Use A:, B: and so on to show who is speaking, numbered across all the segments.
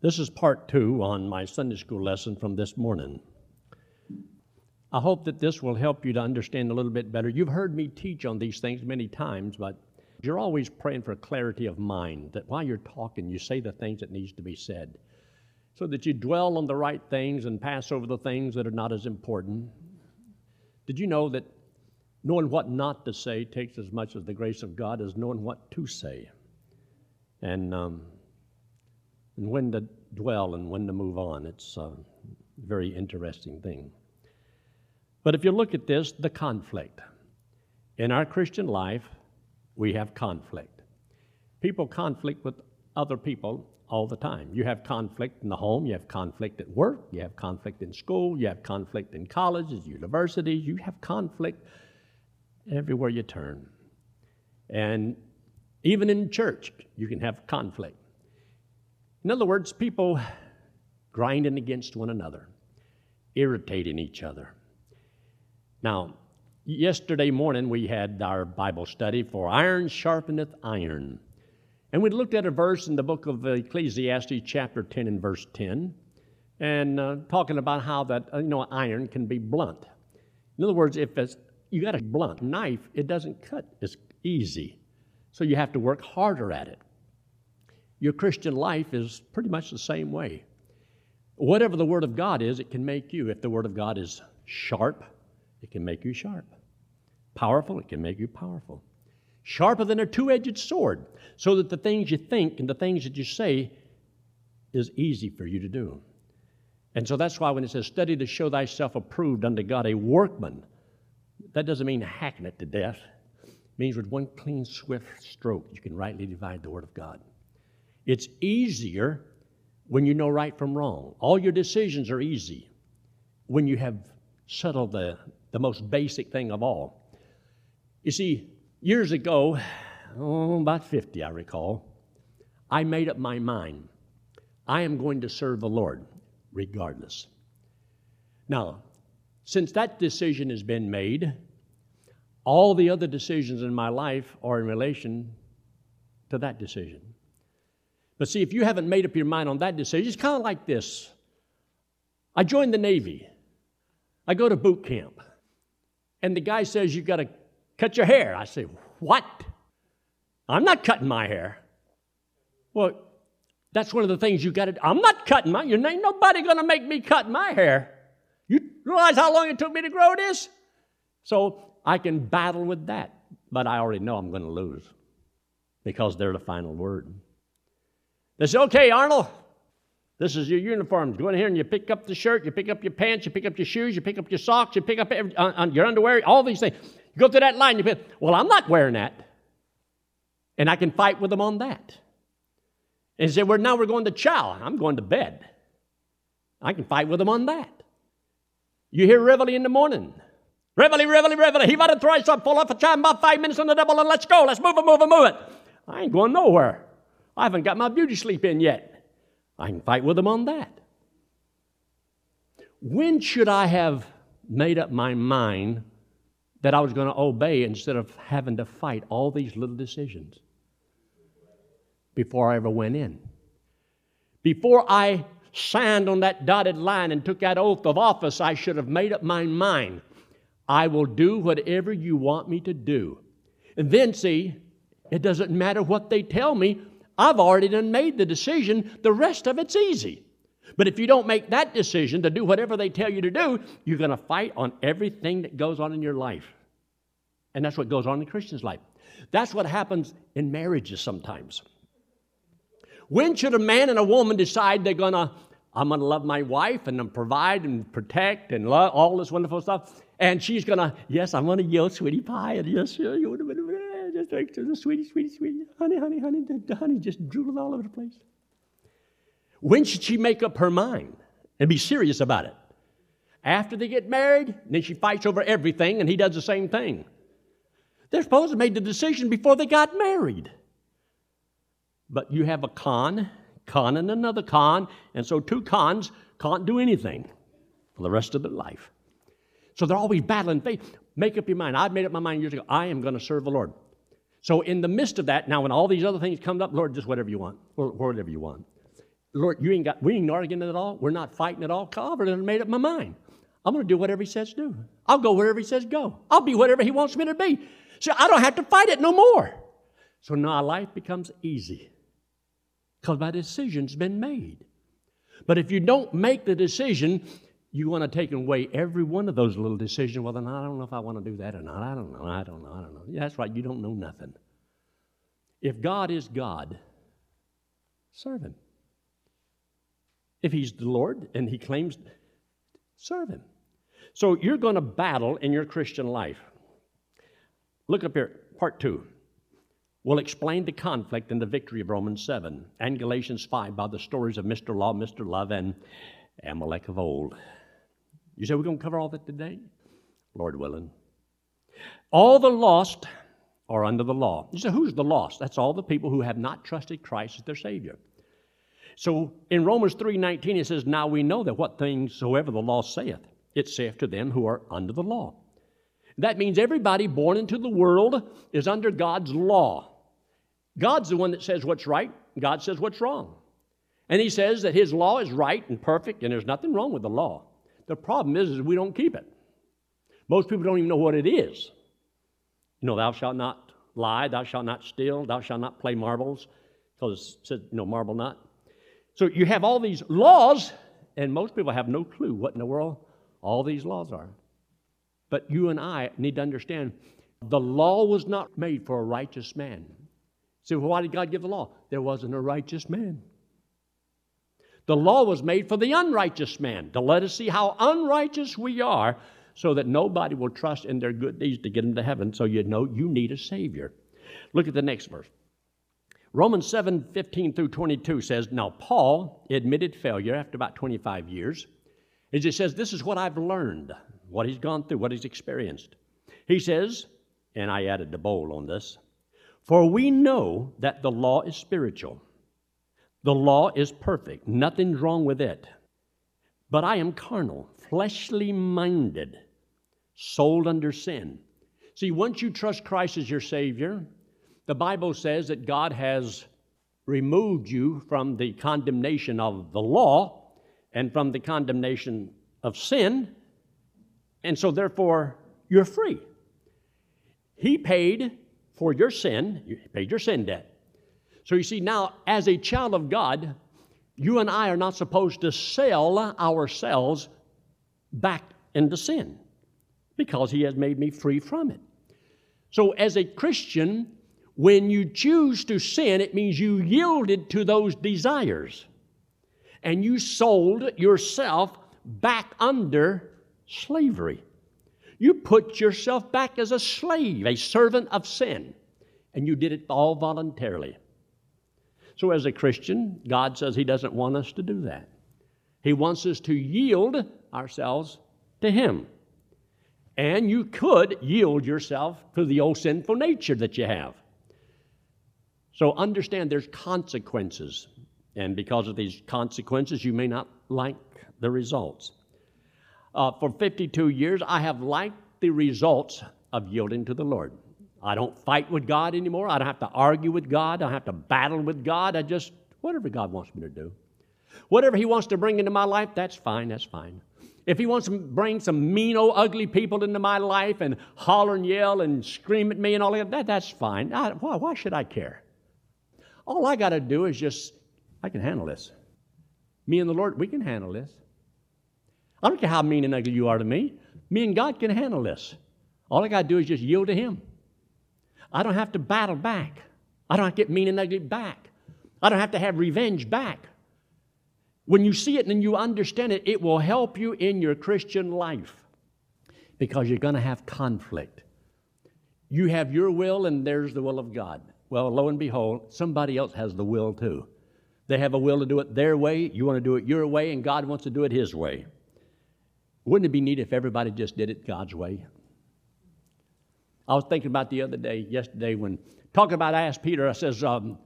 A: This is part two on my Sunday school lesson from this morning. I hope that this will help you to understand a little bit better. You've heard me teach on these things many times, but you're always praying for clarity of mind, that while you're talking, you say the things that needs to be said, so that you dwell on the right things and pass over the things that are not as important. Did you know that knowing what not to say takes as much as the grace of God as knowing what to say? And um, and when to dwell and when to move on. It's a very interesting thing. But if you look at this, the conflict. In our Christian life, we have conflict. People conflict with other people all the time. You have conflict in the home, you have conflict at work, you have conflict in school, you have conflict in colleges, universities, you have conflict everywhere you turn. And even in church, you can have conflict. In other words, people grinding against one another, irritating each other. Now, yesterday morning we had our Bible study for Iron Sharpeneth Iron. And we looked at a verse in the book of Ecclesiastes, chapter 10 and verse 10, and uh, talking about how that, uh, you know, iron can be blunt. In other words, if it's, you got a blunt knife, it doesn't cut as easy. So you have to work harder at it. Your Christian life is pretty much the same way. Whatever the Word of God is, it can make you. If the Word of God is sharp, it can make you sharp. Powerful, it can make you powerful. Sharper than a two edged sword, so that the things you think and the things that you say is easy for you to do. And so that's why when it says, study to show thyself approved unto God, a workman, that doesn't mean hacking it to death. It means with one clean, swift stroke, you can rightly divide the Word of God. It's easier when you know right from wrong. All your decisions are easy when you have settled the, the most basic thing of all. You see, years ago, oh, about 50, I recall, I made up my mind. I am going to serve the Lord regardless. Now, since that decision has been made, all the other decisions in my life are in relation to that decision. But see, if you haven't made up your mind on that decision, it's kind of like this. I joined the Navy. I go to boot camp. And the guy says, You've got to cut your hair. I say, What? I'm not cutting my hair. Well, that's one of the things you got to I'm not cutting my, you ain't nobody going to make me cut my hair. You realize how long it took me to grow this? So I can battle with that. But I already know I'm going to lose because they're the final word. They said, okay, Arnold, this is your uniform. Go in here and you pick up the shirt, you pick up your pants, you pick up your shoes, you pick up your socks, you pick up every, your underwear, all these things. You go through that line, you pick, well, I'm not wearing that. And I can fight with them on that. And say, well, now we're going to chow. I'm going to bed. I can fight with them on that. You hear reveille in the morning. Reveille, reveille, reveille. He about to trice up, full off a chime about five minutes on the double, and let's go. Let's move it, move it, move it. I ain't going nowhere. I haven't got my beauty sleep in yet. I can fight with them on that. When should I have made up my mind that I was going to obey instead of having to fight all these little decisions before I ever went in? Before I signed on that dotted line and took that oath of office, I should have made up my mind. I will do whatever you want me to do. And then, see, it doesn't matter what they tell me, I've already done made the decision. The rest of it's easy. But if you don't make that decision to do whatever they tell you to do, you're going to fight on everything that goes on in your life. And that's what goes on in Christian's life. That's what happens in marriages sometimes. When should a man and a woman decide they're going to, I'm going to love my wife and provide and protect and love all this wonderful stuff? And she's going to, yes, I'm going to yell sweetie pie. And yes, you just like the sweetie, sweetie, sweetie, honey, honey, honey, the honey just drooled all over the place. When should she make up her mind and be serious about it? After they get married, then she fights over everything, and he does the same thing. They're supposed to make the decision before they got married. But you have a con, con and another con, and so two cons can't do anything for the rest of their life. So they're always battling faith. Make up your mind. I've made up my mind years ago. I am going to serve the Lord. So in the midst of that, now when all these other things come up, Lord, just whatever you want, or whatever you want. Lord, you ain't got, we ain't arguing at all. We're not fighting at all. Calvary done made up my mind. I'm going to do whatever he says do. I'll go wherever he says go. I'll be whatever he wants me to be. So I don't have to fight it no more. So now life becomes easy because my decision's been made. But if you don't make the decision, you want to take away every one of those little decisions. Well, then I don't know if I want to do that or not. I don't know. I don't know. I don't know. Yeah, that's right. You don't know nothing. If God is God, serve Him. If He's the Lord and He claims, serve Him. So you're going to battle in your Christian life. Look up here, part two. We'll explain the conflict and the victory of Romans 7 and Galatians 5 by the stories of Mr. Law, Mr. Love, and Amalek of old. You say we're going to cover all that today? Lord willing. All the lost are under the law. You say, who's the lost? That's all the people who have not trusted Christ as their Savior. So in Romans 3:19 it says, Now we know that what things soever the law saith, it saith to them who are under the law. That means everybody born into the world is under God's law. God's the one that says what's right, God says what's wrong. And He says that His law is right and perfect, and there's nothing wrong with the law. The problem is, is we don't keep it. Most people don't even know what it is. You know, thou shalt not lie, thou shalt not steal, thou shalt not play marbles, because it said, you know, marble not. So you have all these laws, and most people have no clue what in the world all these laws are. But you and I need to understand the law was not made for a righteous man. So why did God give the law? There wasn't a righteous man. The law was made for the unrighteous man to let us see how unrighteous we are so that nobody will trust in their good deeds to get them to heaven. So you know you need a Savior. Look at the next verse. Romans 7 15 through 22 says, Now Paul admitted failure after about 25 years. He says, This is what I've learned, what he's gone through, what he's experienced. He says, and I added the bowl on this, For we know that the law is spiritual the law is perfect, nothing's wrong with it. But I am carnal, fleshly minded, sold under sin. See, once you trust Christ as your Savior, the Bible says that God has removed you from the condemnation of the law and from the condemnation of sin, and so therefore you're free. He paid for your sin, you paid your sin debt. So you see, now, as a child of God, you and I are not supposed to sell ourselves back into sin because He has made me free from it. So, as a Christian, when you choose to sin, it means you yielded to those desires and you sold yourself back under slavery. You put yourself back as a slave, a servant of sin, and you did it all voluntarily. So, as a Christian, God says He doesn't want us to do that. He wants us to yield ourselves to Him. And you could yield yourself to the old sinful nature that you have. So, understand there's consequences. And because of these consequences, you may not like the results. Uh, for 52 years, I have liked the results of yielding to the Lord. I don't fight with God anymore. I don't have to argue with God. I don't have to battle with God. I just, whatever God wants me to do. Whatever He wants to bring into my life, that's fine, that's fine. If He wants to bring some mean, old, ugly people into my life and holler and yell and scream at me and all that, that that's fine. I, why, why should I care? All I got to do is just, I can handle this. Me and the Lord, we can handle this. I don't care how mean and ugly you are to me. Me and God can handle this. All I got to do is just yield to Him. I don't have to battle back. I don't have to get mean and ugly back. I don't have to have revenge back. When you see it and you understand it, it will help you in your Christian life because you're going to have conflict. You have your will, and there's the will of God. Well, lo and behold, somebody else has the will too. They have a will to do it their way, you want to do it your way, and God wants to do it His way. Wouldn't it be neat if everybody just did it God's way? I was thinking about the other day, yesterday, when talking about I asked Peter, I says, um,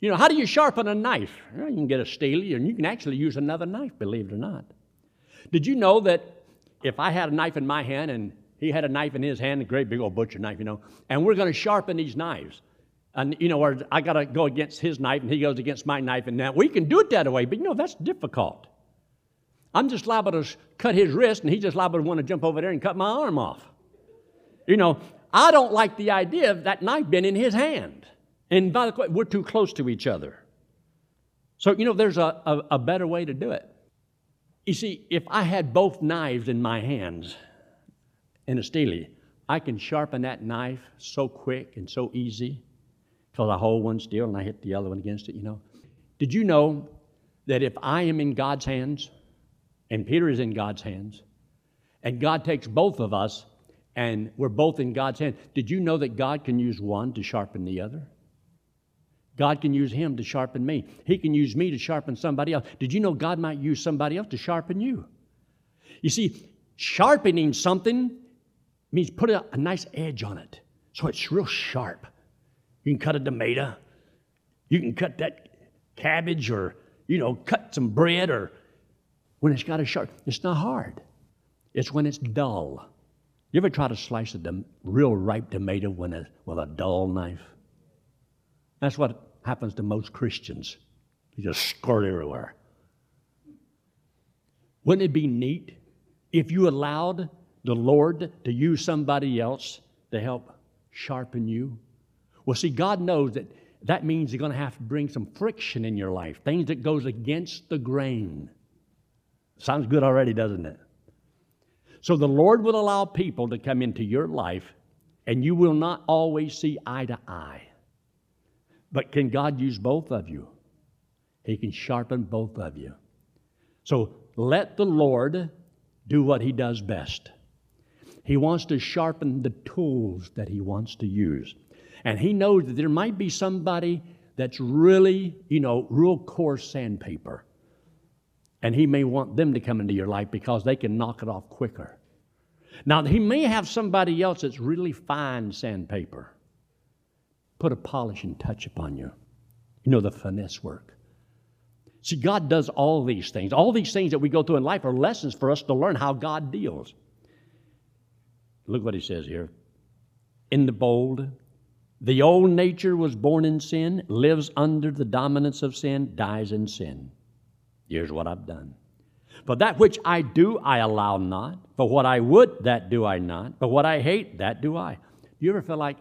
A: you know, how do you sharpen a knife? Well, you can get a steel, and you can actually use another knife, believe it or not. Did you know that if I had a knife in my hand and he had a knife in his hand, a great big old butcher knife, you know, and we're going to sharpen these knives, And, you know, or I got to go against his knife and he goes against my knife. And now we can do it that way, but you know, that's difficult. I'm just liable to cut his wrist and he's just liable to want to jump over there and cut my arm off. You know, I don't like the idea of that knife being in his hand. And by the way, we're too close to each other. So, you know, there's a, a, a better way to do it. You see, if I had both knives in my hands in a steely, I can sharpen that knife so quick and so easy because I hold one still and I hit the other one against it, you know. Did you know that if I am in God's hands and Peter is in God's hands and God takes both of us and we're both in God's hand. did you know that God can use one to sharpen the other? God can use him to sharpen me. He can use me to sharpen somebody else. Did you know God might use somebody else to sharpen you? You see, sharpening something means put a, a nice edge on it so it's real sharp. You can cut a tomato, you can cut that cabbage or, you know, cut some bread or when it's got a sharp, it's not hard. It's when it's dull. You ever try to slice a real ripe tomato with a, with a dull knife? That's what happens to most Christians. You just squirt everywhere. Wouldn't it be neat if you allowed the Lord to use somebody else to help sharpen you? Well, see, God knows that that means you're going to have to bring some friction in your life, things that goes against the grain. Sounds good already, doesn't it? So the Lord will allow people to come into your life, and you will not always see eye to eye. But can God use both of you? He can sharpen both of you. So let the Lord do what He does best. He wants to sharpen the tools that He wants to use. And He knows that there might be somebody that's really, you know, real coarse sandpaper. And He may want them to come into your life because they can knock it off quicker. Now, He may have somebody else that's really fine sandpaper put a polishing touch upon you. You know, the finesse work. See, God does all these things. All these things that we go through in life are lessons for us to learn how God deals. Look what he says here. In the bold, the old nature was born in sin, lives under the dominance of sin, dies in sin. Here's what I've done. For that which I do, I allow not. For what I would, that do I not. For what I hate, that do I. Do you ever feel like,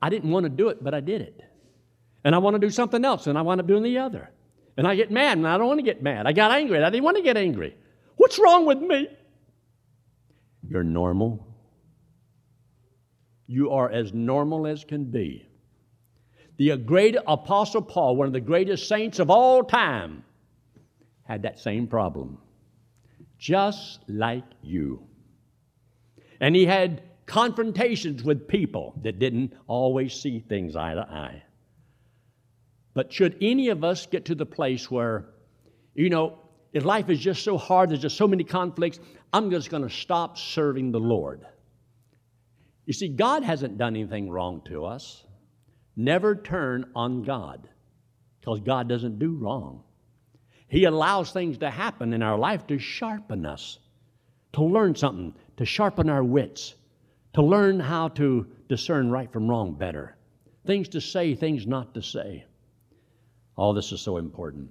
A: I didn't want to do it, but I did it. And I want to do something else, and I wind up doing the other. And I get mad, and I don't want to get mad. I got angry, and I didn't want to get angry. What's wrong with me? You're normal. You are as normal as can be. The great Apostle Paul, one of the greatest saints of all time, had that same problem, just like you. And he had confrontations with people that didn't always see things eye to eye. But should any of us get to the place where, you know, if life is just so hard, there's just so many conflicts, I'm just going to stop serving the Lord. You see, God hasn't done anything wrong to us. Never turn on God because God doesn't do wrong. He allows things to happen in our life to sharpen us, to learn something, to sharpen our wits, to learn how to discern right from wrong better, things to say, things not to say. All this is so important.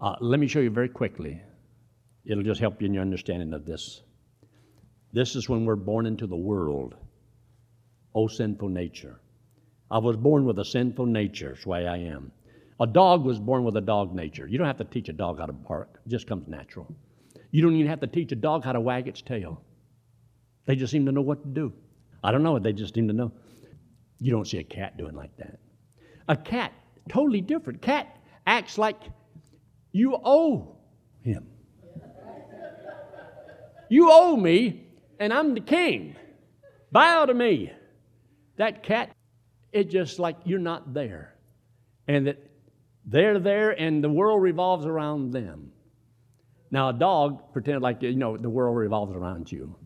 A: Uh, let me show you very quickly. It'll just help you in your understanding of this. This is when we're born into the world. Oh, sinful nature. I was born with a sinful nature, the way I am. A dog was born with a dog nature. You don't have to teach a dog how to bark, it just comes natural. You don't even have to teach a dog how to wag its tail. They just seem to know what to do. I don't know, they just seem to know. You don't see a cat doing like that. A cat, totally different. Cat acts like you owe him. You owe me, and I'm the king. Bow to me. That cat, it's just like you're not there. And that they're there and the world revolves around them. Now, a dog pretend like, you know, the world revolves around you.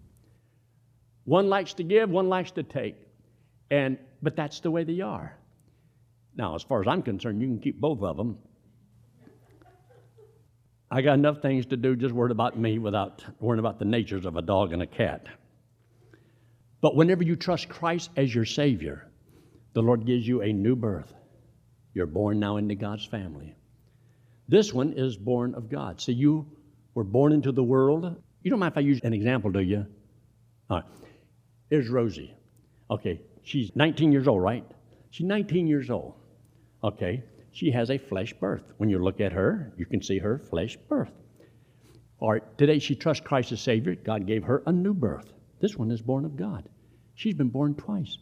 A: One likes to give, one likes to take. And but that's the way they are. Now, as far as I'm concerned, you can keep both of them. I got enough things to do just worrying about me without worrying about the natures of a dog and a cat. But whenever you trust Christ as your Savior, the Lord gives you a new birth. You're born now into God's family. This one is born of God. So you were born into the world. You don't mind if I use an example, do you? All right. Here's Rosie. Okay, she's 19 years old, right? She's 19 years old. Okay, she has a flesh birth. When you look at her, you can see her flesh birth. All right, today she trusts Christ as Savior. God gave her a new birth. This one is born of God. She's been born twice.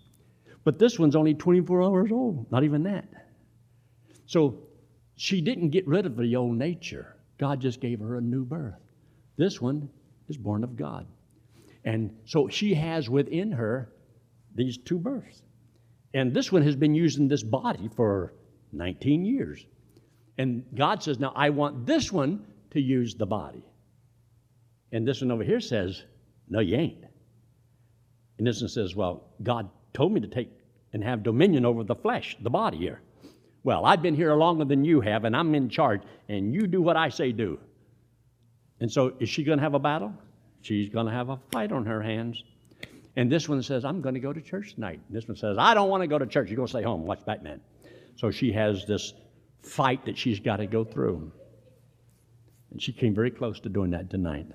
A: But this one's only 24 hours old, not even that. So she didn't get rid of the old nature. God just gave her a new birth. This one is born of God. And so she has within her these two births. And this one has been using this body for 19 years. And God says, Now I want this one to use the body. And this one over here says, No, you ain't. And this one says, Well, God told me to take and have dominion over the flesh, the body here. Well, I've been here longer than you have, and I'm in charge, and you do what I say do. And so, is she going to have a battle? She's going to have a fight on her hands. And this one says, I'm going to go to church tonight. And this one says, I don't want to go to church. You're going to stay home, watch Batman. So she has this fight that she's got to go through. And she came very close to doing that tonight.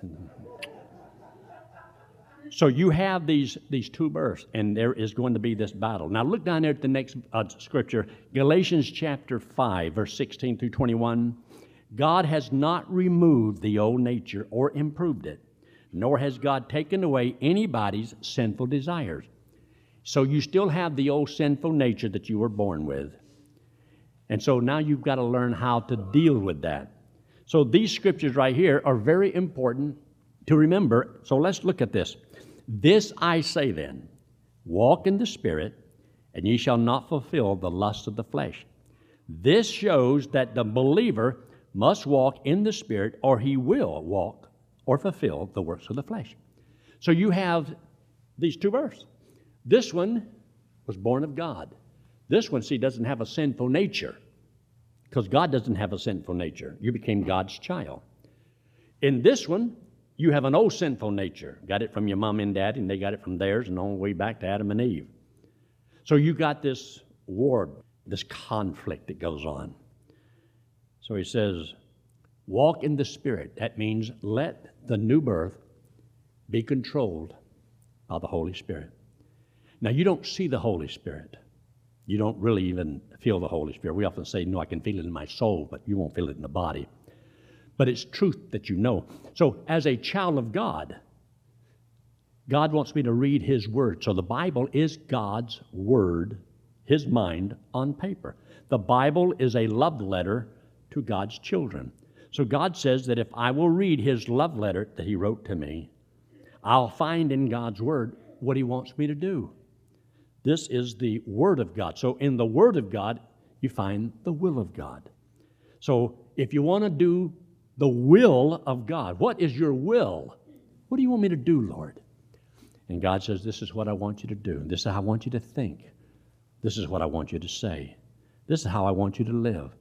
A: So you have these, these two births, and there is going to be this battle. Now look down there at the next uh, scripture, Galatians chapter 5, verse 16 through 21. God has not removed the old nature or improved it, nor has God taken away anybody's sinful desires. So you still have the old sinful nature that you were born with. And so now you've got to learn how to deal with that. So these scriptures right here are very important to remember. So let's look at this. This I say then walk in the Spirit, and ye shall not fulfill the lust of the flesh. This shows that the believer must walk in the Spirit, or he will walk or fulfill the works of the flesh. So you have these two verses. This one was born of God. This one, see, doesn't have a sinful nature because God doesn't have a sinful nature. You became God's child. In this one, you have an old sinful nature. Got it from your mom and dad, and they got it from theirs, and all the way back to Adam and Eve. So you got this war, this conflict that goes on. So he says, walk in the Spirit. That means let the new birth be controlled by the Holy Spirit. Now, you don't see the Holy Spirit. You don't really even feel the Holy Spirit. We often say, No, I can feel it in my soul, but you won't feel it in the body but it's truth that you know. So, as a child of God, God wants me to read His Word. So, the Bible is God's Word, His mind on paper. The Bible is a love letter to God's children. So, God says that if I will read His love letter that He wrote to me, I'll find in God's Word what He wants me to do. This is the Word of God. So, in the Word of God, you find the will of God. So, if you want to do the will of God. What is your will? What do you want me to do, Lord? And God says, This is what I want you to do. This is how I want you to think. This is what I want you to say. This is how I want you to live.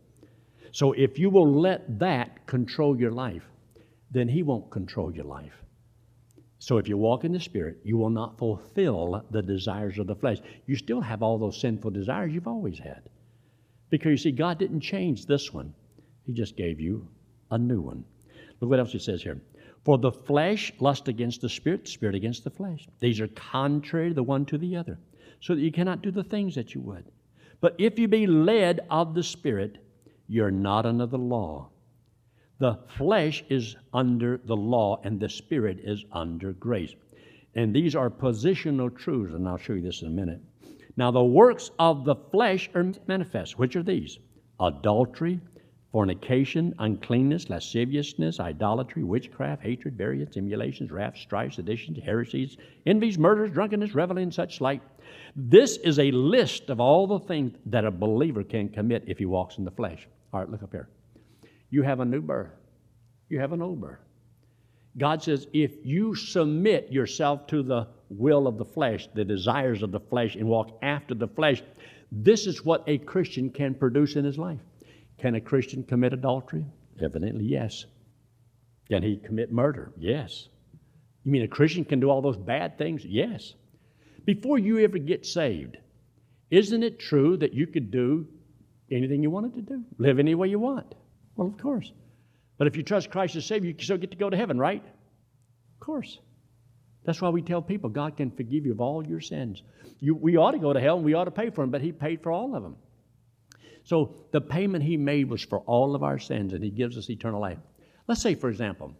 A: So if you will let that control your life, then He won't control your life. So if you walk in the Spirit, you will not fulfill the desires of the flesh. You still have all those sinful desires you've always had. Because you see, God didn't change this one, He just gave you a new one. Look what else he says here. For the flesh lust against the spirit, spirit against the flesh. These are contrary the one to the other, so that you cannot do the things that you would. But if you be led of the spirit, you're not under the law. The flesh is under the law, and the spirit is under grace. And these are positional truths, and I'll show you this in a minute. Now, the works of the flesh are manifest. Which are these? Adultery, fornication, uncleanness, lasciviousness, idolatry, witchcraft, hatred, variance, emulations, wrath, strife, seditions, heresies, envies, murders, drunkenness, reveling, and such like. This is a list of all the things that a believer can commit if he walks in the flesh. All right, look up here. You have a new birth. You have an old birth. God says, if you submit yourself to the will of the flesh, the desires of the flesh, and walk after the flesh, this is what a Christian can produce in his life. Can a Christian commit adultery? Evidently, yes. Can he commit murder? Yes. You mean a Christian can do all those bad things? Yes. Before you ever get saved, isn't it true that you could do anything you wanted to do? Live any way you want? Well, of course. But if you trust Christ as Savior, you still get to go to heaven, right? Of course. That's why we tell people God can forgive you of all your sins. You, we ought to go to hell and we ought to pay for them, but He paid for all of them. So the payment He made was for all of our sins, and He gives us eternal life. Let's say, for example,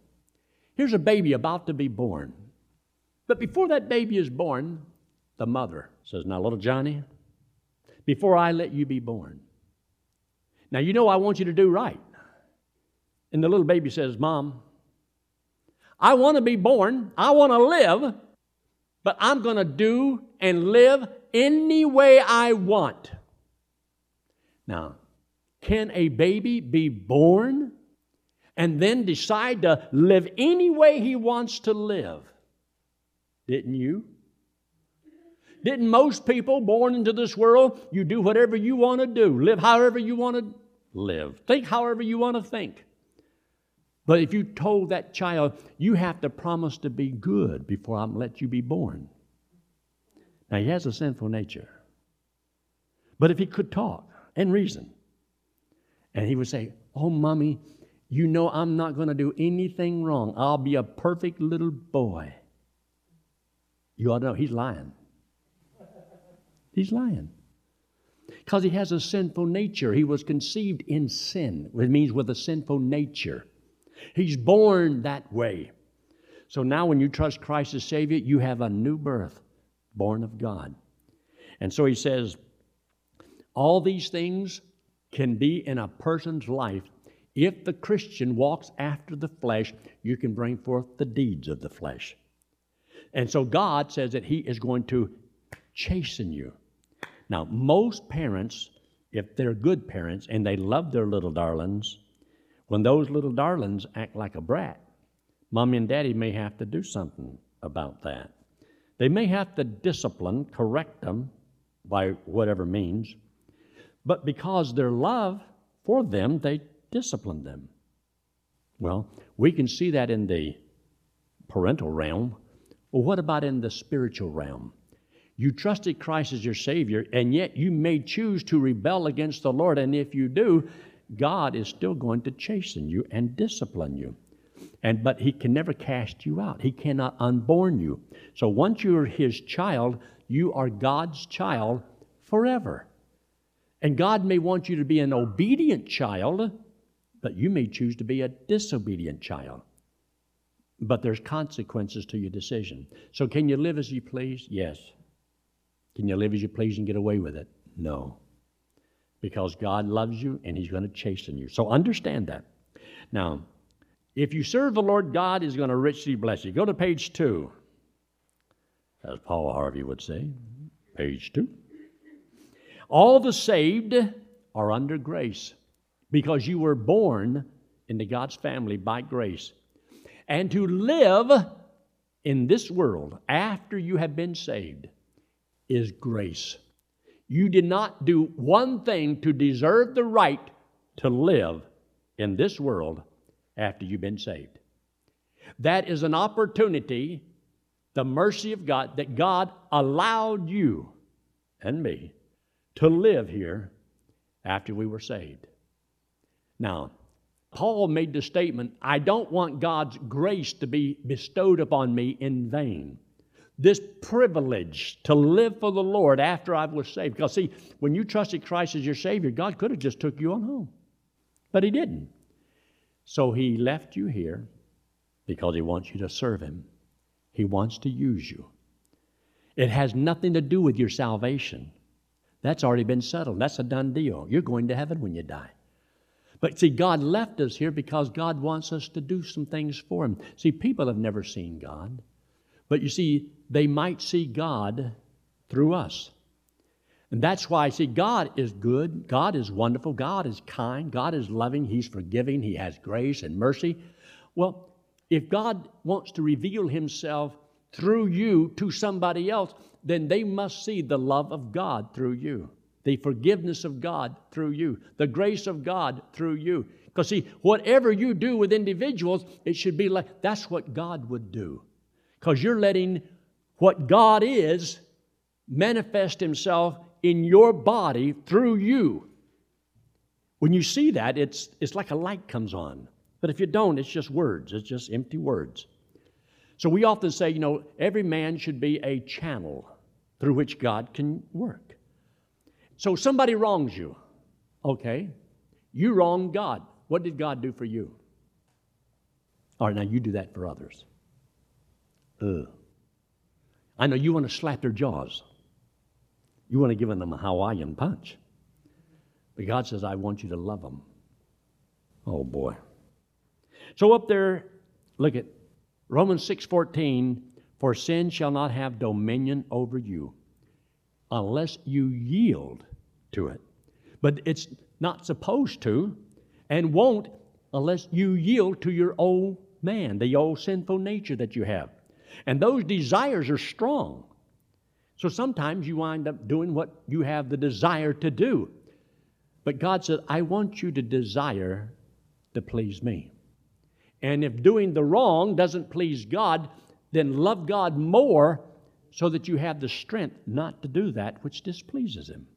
A: here's a baby about to be born. But before that baby is born, the mother says, Now, little Johnny, before I let you be born, now you know I want you to do right. And the little baby says, Mom, I want to be born, I want to live, but I'm going to do and live any way I want. Now, can a baby be born and then decide to live any way he wants to live? Didn't you? Didn't most people born into this world, you do whatever you want to do, live however you want to live, think however you want to think? But if you told that child, you have to promise to be good before I'm let you be born. Now he has a sinful nature. But if he could talk and reason, and he would say, Oh, mommy, you know I'm not going to do anything wrong. I'll be a perfect little boy. You ought to know he's lying. He's lying. Because he has a sinful nature. He was conceived in sin, which means with a sinful nature. He's born that way. So now, when you trust Christ as Savior, you have a new birth, born of God. And so he says, all these things can be in a person's life. If the Christian walks after the flesh, you can bring forth the deeds of the flesh. And so God says that He is going to chasten you. Now, most parents, if they're good parents and they love their little darlings, when those little darlings act like a brat, mommy and daddy may have to do something about that. They may have to discipline, correct them by whatever means, but because their love for them, they discipline them. Well, we can see that in the parental realm. Well, what about in the spiritual realm? You trusted Christ as your Savior, and yet you may choose to rebel against the Lord, and if you do, God is still going to chasten you and discipline you. And but he can never cast you out. He cannot unborn you. So once you're his child, you are God's child forever. And God may want you to be an obedient child, but you may choose to be a disobedient child. But there's consequences to your decision. So can you live as you please? Yes. Can you live as you please and get away with it? No because God loves you and He's going to chasten you. So understand that. Now, if you serve the Lord, God is going to richly bless you. Go to page two, as Paul Harvey would say. Page two. All the saved are under grace because you were born into God's family by grace. And to live in this world after you have been saved is grace. You did not do one thing to deserve the right to live in this world after you've been saved. That is an opportunity, the mercy of God, that God allowed you and me to live here after we were saved. Now, Paul made the statement I don't want God's grace to be bestowed upon me in vain this privilege to live for the Lord after I was saved. Because see, when you trusted Christ as your Savior, God could have just took you on home. But He didn't. So He left you here because He wants you to serve Him. He wants to use you. It has nothing to do with your salvation. That's already been settled. That's a done deal. You're going to heaven when you die. But see, God left us here because God wants us to do some things for Him. See, people have never seen God. But you see, they might see God through us. And that's why see God is good, God is wonderful, God is kind, God is loving, He's forgiving, He has grace and mercy. Well, if God wants to reveal Himself through you to somebody else, then they must see the love of God through you, the forgiveness of God through you, the grace of God through you. Because, see, whatever you do with individuals, it should be like that's what God would do. Because you're letting what God is manifest Himself in your body through you. When you see that, it's, it's like a light comes on. But if you don't, it's just words, it's just empty words. So we often say, you know, every man should be a channel through which God can work. So somebody wrongs you. Okay. You wronged God. What did God do for you? All right, now you do that for others. Ugh. I know you want to slap their jaws. You want to give them a Hawaiian punch. But God says, I want you to love them. Oh boy. So up there, look at Romans 6:14, for sin shall not have dominion over you unless you yield to it. But it's not supposed to and won't unless you yield to your old man, the old sinful nature that you have. And those desires are strong. So sometimes you wind up doing what you have the desire to do. But God said, I want you to desire to please me. And if doing the wrong doesn't please God, then love God more so that you have the strength not to do that which displeases Him.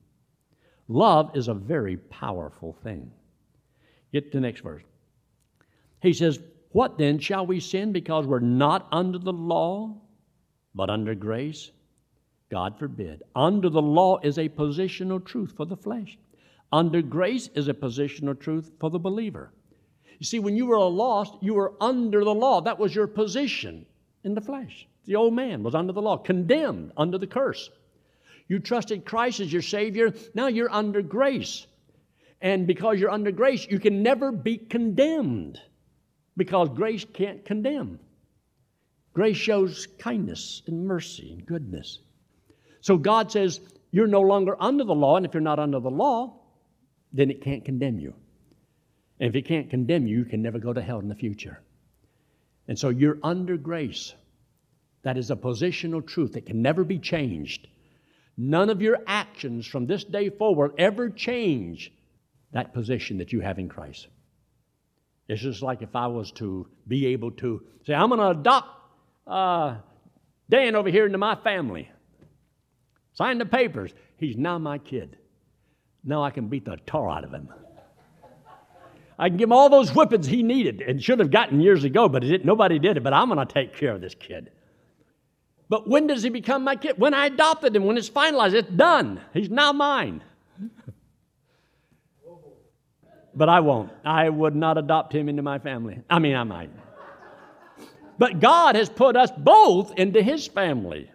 A: Love is a very powerful thing. Get to the next verse. He says, What then shall we sin because we're not under the law, but under grace? God forbid. Under the law is a positional truth for the flesh. Under grace is a positional truth for the believer. You see, when you were lost, you were under the law. That was your position in the flesh. The old man was under the law, condemned under the curse. You trusted Christ as your Savior. Now you're under grace. And because you're under grace, you can never be condemned because grace can't condemn. Grace shows kindness and mercy and goodness. So God says, You're no longer under the law, and if you're not under the law, then it can't condemn you. And if it can't condemn you, you can never go to hell in the future. And so you're under grace. That is a positional truth that can never be changed. None of your actions from this day forward ever change that position that you have in Christ. It's just like if I was to be able to say, I'm going to adopt uh, Dan over here into my family. Sign the papers. He's now my kid. Now I can beat the tar out of him. I can give him all those whippings he needed and should have gotten years ago, but nobody did it. But I'm going to take care of this kid. But when does he become my kid? When I adopted him, when it's finalized, it's done. He's now mine. but I won't. I would not adopt him into my family. I mean, I might. But God has put us both into his family.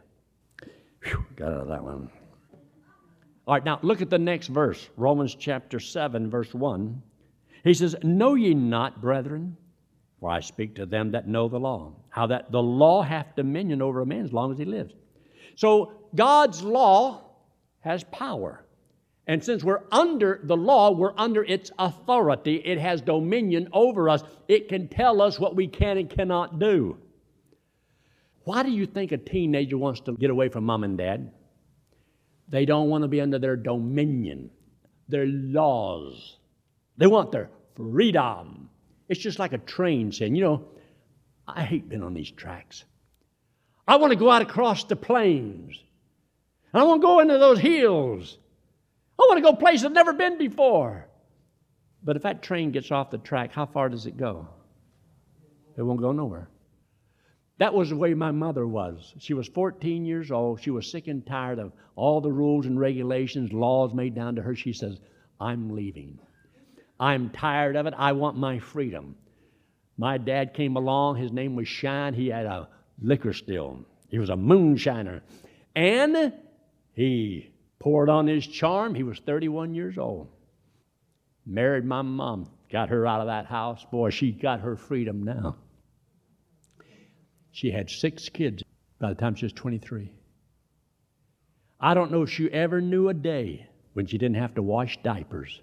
A: Whew, got out of that one. All right, now look at the next verse Romans chapter 7, verse 1. He says, Know ye not, brethren, for I speak to them that know the law, how that the law hath dominion over a man as long as he lives. So God's law has power. And since we're under the law, we're under its authority. It has dominion over us. It can tell us what we can and cannot do. Why do you think a teenager wants to get away from mom and dad? They don't want to be under their dominion, their laws. They want their freedom. It's just like a train saying, you know, I hate being on these tracks. I want to go out across the plains. And I want to go into those hills. I want to go places I've never been before. But if that train gets off the track, how far does it go? It won't go nowhere. That was the way my mother was. She was 14 years old. She was sick and tired of all the rules and regulations, laws made down to her. She says, I'm leaving. I'm tired of it. I want my freedom. My dad came along. His name was Shine. He had a liquor still. He was a moonshiner. And he poured on his charm. He was 31 years old. Married my mom. Got her out of that house. Boy, she got her freedom now. She had six kids by the time she was 23. I don't know if she ever knew a day when she didn't have to wash diapers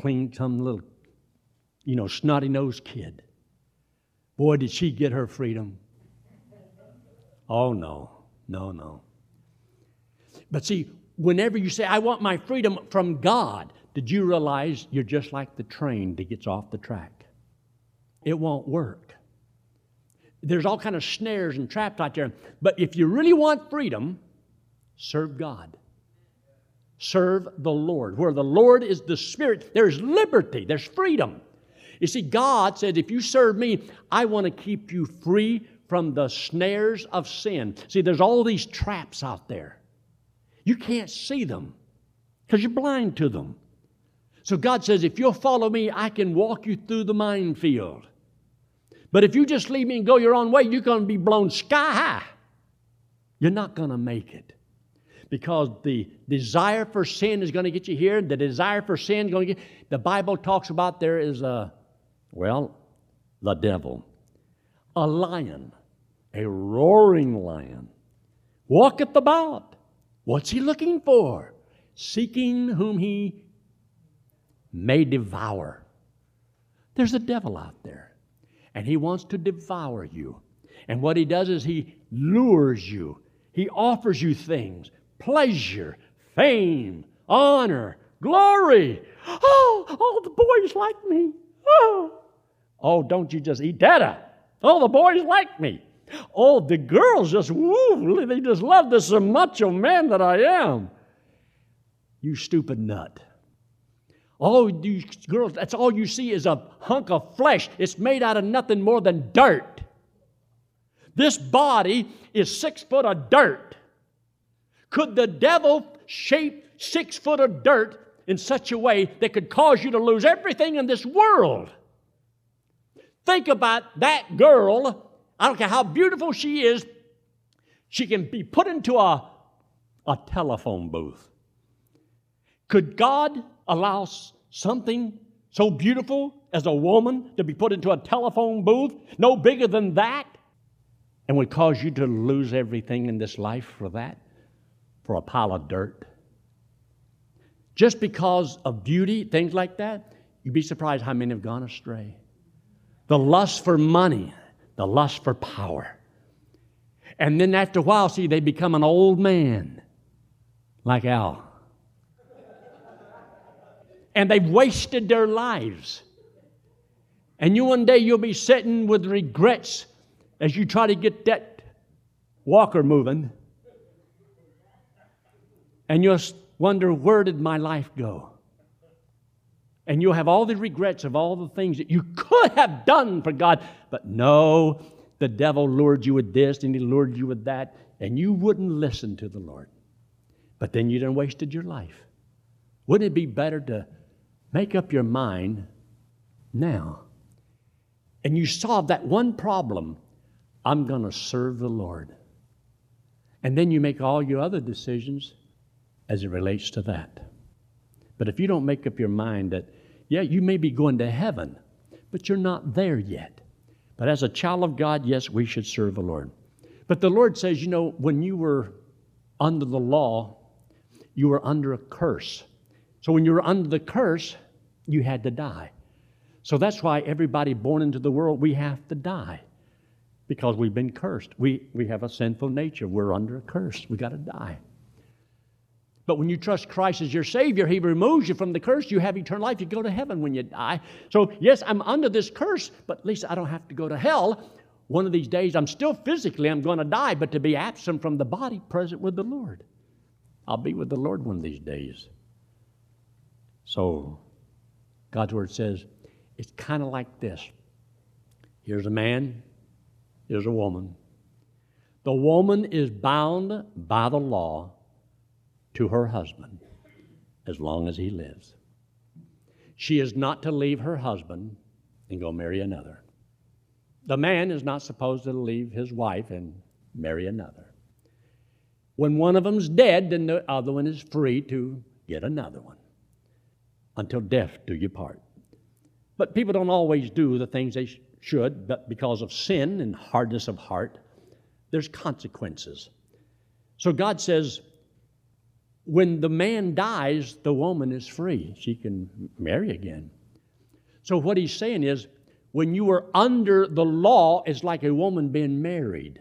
A: clean some little, you know, snotty nosed kid. Boy, did she get her freedom. Oh, no, no, no. But see, whenever you say, I want my freedom from God, did you realize you're just like the train that gets off the track? It won't work. There's all kind of snares and traps out there. But if you really want freedom, serve God. Serve the Lord. Where the Lord is the Spirit, there's liberty, there's freedom. You see, God said, if you serve me, I want to keep you free from the snares of sin. See, there's all these traps out there. You can't see them because you're blind to them. So God says, if you'll follow me, I can walk you through the minefield. But if you just leave me and go your own way, you're going to be blown sky high. You're not going to make it. Because the desire for sin is going to get you here. The desire for sin is going to get. The Bible talks about there is a, well, the devil, a lion, a roaring lion, walketh about. What's he looking for? Seeking whom he may devour. There's a devil out there, and he wants to devour you. And what he does is he lures you, he offers you things pleasure, fame, honor, glory. Oh, all the boys like me. Oh, oh don't you just eat that up. All the boys like me. Oh, the girls just, woo, they just love this macho oh, man that I am. You stupid nut. All these girls, that's all you see is a hunk of flesh. It's made out of nothing more than dirt. This body is six foot of dirt. Could the devil shape six foot of dirt in such a way that could cause you to lose everything in this world? Think about that girl. I don't care how beautiful she is, she can be put into a, a telephone booth. Could God allow something so beautiful as a woman to be put into a telephone booth, no bigger than that, and would cause you to lose everything in this life for that, for a pile of dirt? Just because of beauty, things like that, you'd be surprised how many have gone astray. The lust for money, the lust for power. And then after a while, see, they become an old man, like Al and they've wasted their lives. And you one day you'll be sitting with regrets as you try to get that walker moving. And you'll wonder, where did my life go? And you'll have all the regrets of all the things that you could have done for God. But no, the devil lured you with this and he lured you with that, and you wouldn't listen to the Lord. But then you done wasted your life. Wouldn't it be better to Make up your mind now. And you solve that one problem I'm going to serve the Lord. And then you make all your other decisions as it relates to that. But if you don't make up your mind that, yeah, you may be going to heaven, but you're not there yet. But as a child of God, yes, we should serve the Lord. But the Lord says, you know, when you were under the law, you were under a curse. So when you were under the curse, you had to die. So that's why everybody born into the world, we have to die because we've been cursed. We, we have a sinful nature. We're under a curse. We got to die. But when you trust Christ as your Savior, He removes you from the curse. You have eternal life. You go to heaven when you die. So, yes, I'm under this curse, but at least I don't have to go to hell. One of these days, I'm still physically, I'm going to die, but to be absent from the body, present with the Lord. I'll be with the Lord one of these days. So, God's Word says it's kind of like this here's a man, here's a woman. The woman is bound by the law to her husband as long as he lives. She is not to leave her husband and go marry another. The man is not supposed to leave his wife and marry another. When one of them's dead, then the other one is free to get another one until death do you part. But people don't always do the things they should, but because of sin and hardness of heart, there's consequences. So God says, when the man dies, the woman is free. She can marry again. So what he's saying is, when you were under the law, it's like a woman being married.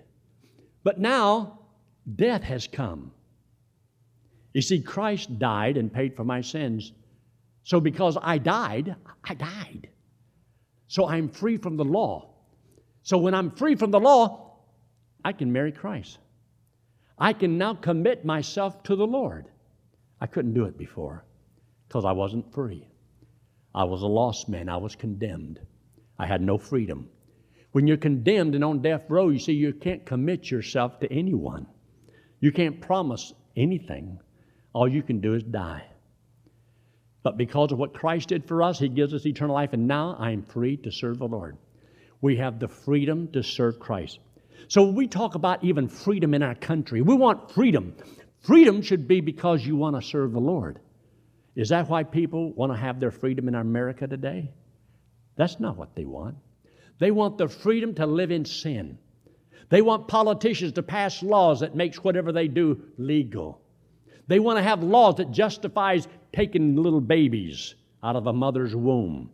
A: But now, death has come. You see, Christ died and paid for my sins so because I died, I died. So I'm free from the law. So when I'm free from the law, I can marry Christ. I can now commit myself to the Lord. I couldn't do it before because I wasn't free. I was a lost man. I was condemned. I had no freedom. When you're condemned and on death row, you see, you can't commit yourself to anyone. You can't promise anything. All you can do is die. But because of what Christ did for us, He gives us eternal life, and now I am free to serve the Lord. We have the freedom to serve Christ. So we talk about even freedom in our country. We want freedom. Freedom should be because you want to serve the Lord. Is that why people want to have their freedom in America today? That's not what they want. They want the freedom to live in sin. They want politicians to pass laws that makes whatever they do legal. They want to have laws that justifies taking little babies out of a mother's womb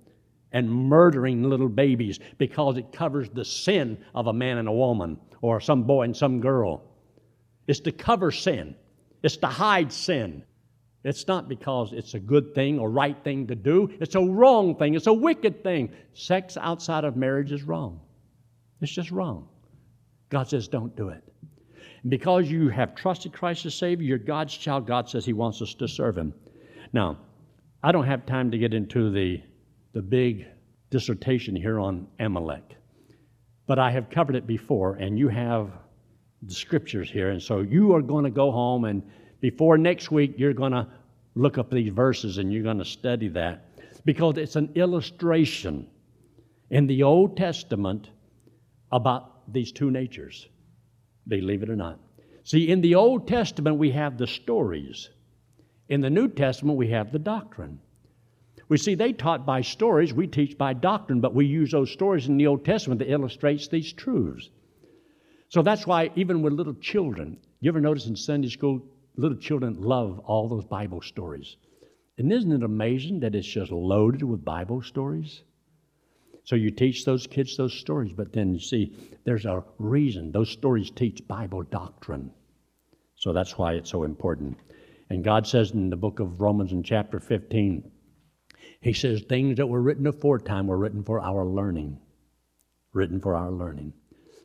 A: and murdering little babies because it covers the sin of a man and a woman or some boy and some girl. It's to cover sin. It's to hide sin. It's not because it's a good thing or right thing to do. It's a wrong thing. It's a wicked thing. Sex outside of marriage is wrong. It's just wrong. God says, don't do it. And because you have trusted Christ as Savior, you're God's child. God says He wants us to serve Him. Now, I don't have time to get into the, the big dissertation here on Amalek, but I have covered it before, and you have the scriptures here. And so you are going to go home, and before next week, you're going to look up these verses and you're going to study that because it's an illustration in the Old Testament about these two natures, believe it or not. See, in the Old Testament, we have the stories. In the New Testament, we have the doctrine. We see they taught by stories, we teach by doctrine, but we use those stories in the Old Testament that illustrates these truths. So that's why even with little children, you ever notice in Sunday school, little children love all those Bible stories. And isn't it amazing that it's just loaded with Bible stories? So you teach those kids those stories, but then you see there's a reason. Those stories teach Bible doctrine. So that's why it's so important. And God says in the book of Romans in chapter 15, He says, things that were written aforetime were written for our learning. Written for our learning.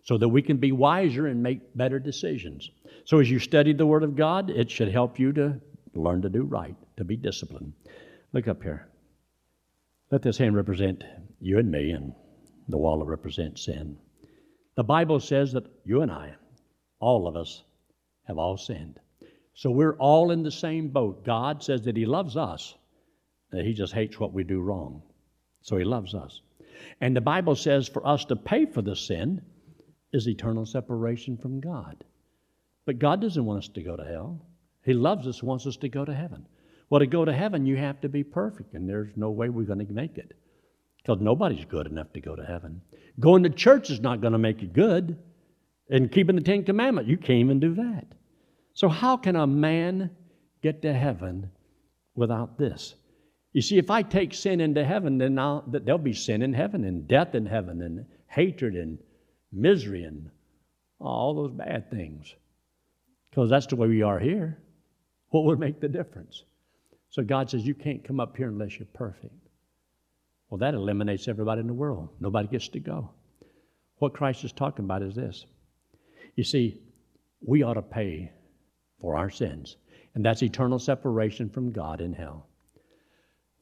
A: So that we can be wiser and make better decisions. So as you study the Word of God, it should help you to learn to do right, to be disciplined. Look up here. Let this hand represent you and me, and the wallet represents sin. The Bible says that you and I, all of us, have all sinned. So we're all in the same boat. God says that He loves us, that He just hates what we do wrong. So He loves us. And the Bible says for us to pay for the sin is eternal separation from God. But God doesn't want us to go to hell. He loves us, wants us to go to heaven. Well, to go to heaven, you have to be perfect, and there's no way we're going to make it because nobody's good enough to go to heaven. Going to church is not going to make you good, and keeping the Ten Commandments, you can't even do that. So, how can a man get to heaven without this? You see, if I take sin into heaven, then I'll, there'll be sin in heaven, and death in heaven, and hatred, and misery, and all those bad things because that's the way we are here. What would make the difference? So God says, You can't come up here unless you're perfect. Well, that eliminates everybody in the world. Nobody gets to go. What Christ is talking about is this. You see, we ought to pay for our sins, and that's eternal separation from God in hell.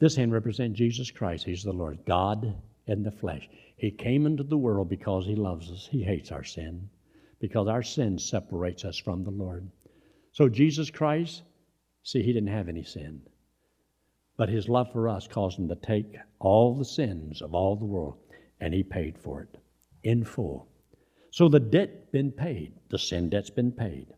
A: This hand represents Jesus Christ. He's the Lord, God in the flesh. He came into the world because He loves us. He hates our sin because our sin separates us from the Lord. So Jesus Christ, see, he didn't have any sin. But his love for us caused him to take all the sins of all the world, and he paid for it in full. So the debt been paid, the sin debt's been paid.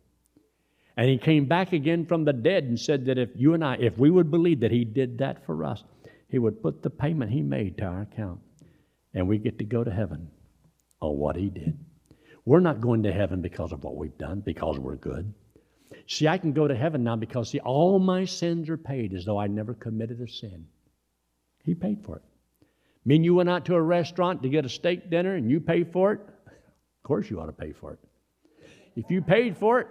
A: And he came back again from the dead and said that if you and I, if we would believe that he did that for us, he would put the payment he made to our account, and we get to go to heaven on what he did. We're not going to heaven because of what we've done, because we're good. See, I can go to heaven now because, see, all my sins are paid as though I never committed a sin. He paid for it. Mean you went out to a restaurant to get a steak dinner and you pay for it? Of course you ought to pay for it. If you paid for it,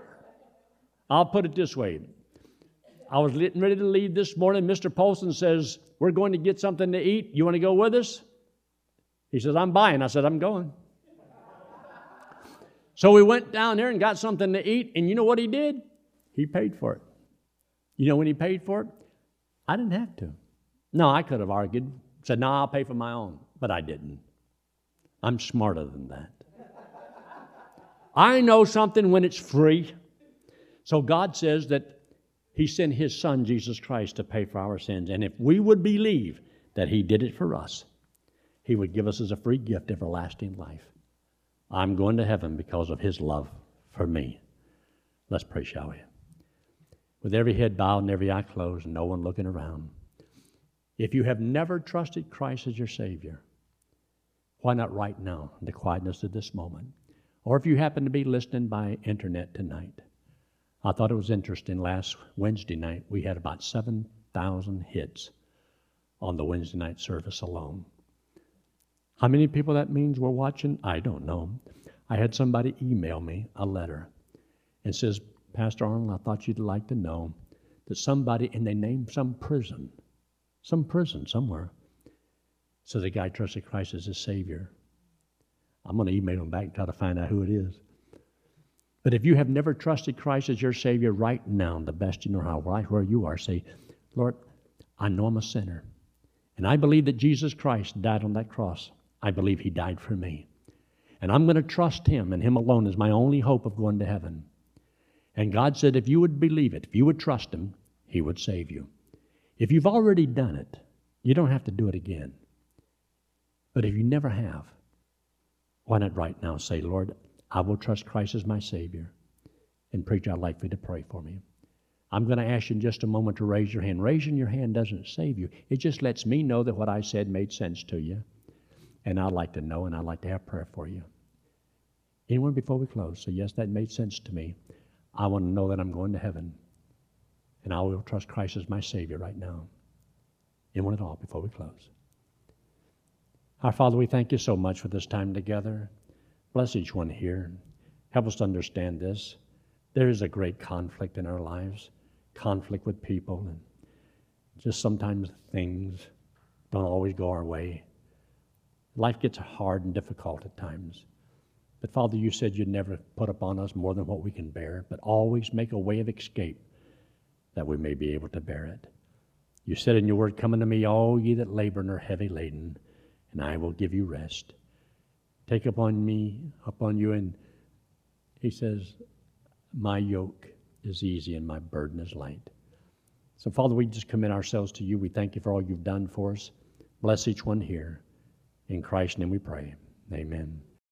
A: I'll put it this way. I was getting ready to leave this morning. Mr. Polson says, We're going to get something to eat. You want to go with us? He says, I'm buying. I said, I'm going. So we went down there and got something to eat, and you know what he did? He paid for it. You know when he paid for it? I didn't have to. No, I could have argued, said, no, I'll pay for my own, but I didn't. I'm smarter than that. I know something when it's free. So God says that He sent His Son, Jesus Christ, to pay for our sins. And if we would believe that He did it for us, He would give us as a free gift everlasting life. I'm going to heaven because of His love for me. Let's pray, shall we? With every head bowed and every eye closed no one looking around. If you have never trusted Christ as your Savior, why not right now, in the quietness of this moment? Or if you happen to be listening by internet tonight, I thought it was interesting. Last Wednesday night, we had about 7,000 hits on the Wednesday night service alone. How many people that means were watching? I don't know. I had somebody email me a letter and says, Pastor Arnold, I thought you'd like to know that somebody, and they named some prison, some prison somewhere, so the guy trusted Christ as his Savior. I'm going to email him back and try to find out who it is. But if you have never trusted Christ as your Savior right now, the best you know how, right where you are, say, Lord, I know I'm a sinner. And I believe that Jesus Christ died on that cross. I believe He died for me. And I'm going to trust Him and Him alone as my only hope of going to heaven. And God said, if you would believe it, if you would trust Him, He would save you. If you've already done it, you don't have to do it again. But if you never have, why not right now say, Lord, I will trust Christ as my Savior. And preacher, I'd like for you to pray for me. I'm going to ask you in just a moment to raise your hand. Raising your hand doesn't save you. It just lets me know that what I said made sense to you. And I'd like to know and I'd like to have prayer for you. Anyone before we close? say, yes, that made sense to me. I want to know that I'm going to heaven. And I will trust Christ as my Savior right now. Anyone at all before we close? Our Father, we thank you so much for this time together. Bless each one here. Help us to understand this. There is a great conflict in our lives, conflict with people, and just sometimes things don't always go our way. Life gets hard and difficult at times. But Father, you said you'd never put upon us more than what we can bear, but always make a way of escape that we may be able to bear it. You said in your word, Come unto me, all ye that labor and are heavy laden, and I will give you rest. Take upon me, upon you, and he says, My yoke is easy and my burden is light. So, Father, we just commit ourselves to you. We thank you for all you've done for us. Bless each one here. In Christ's name we pray. Amen.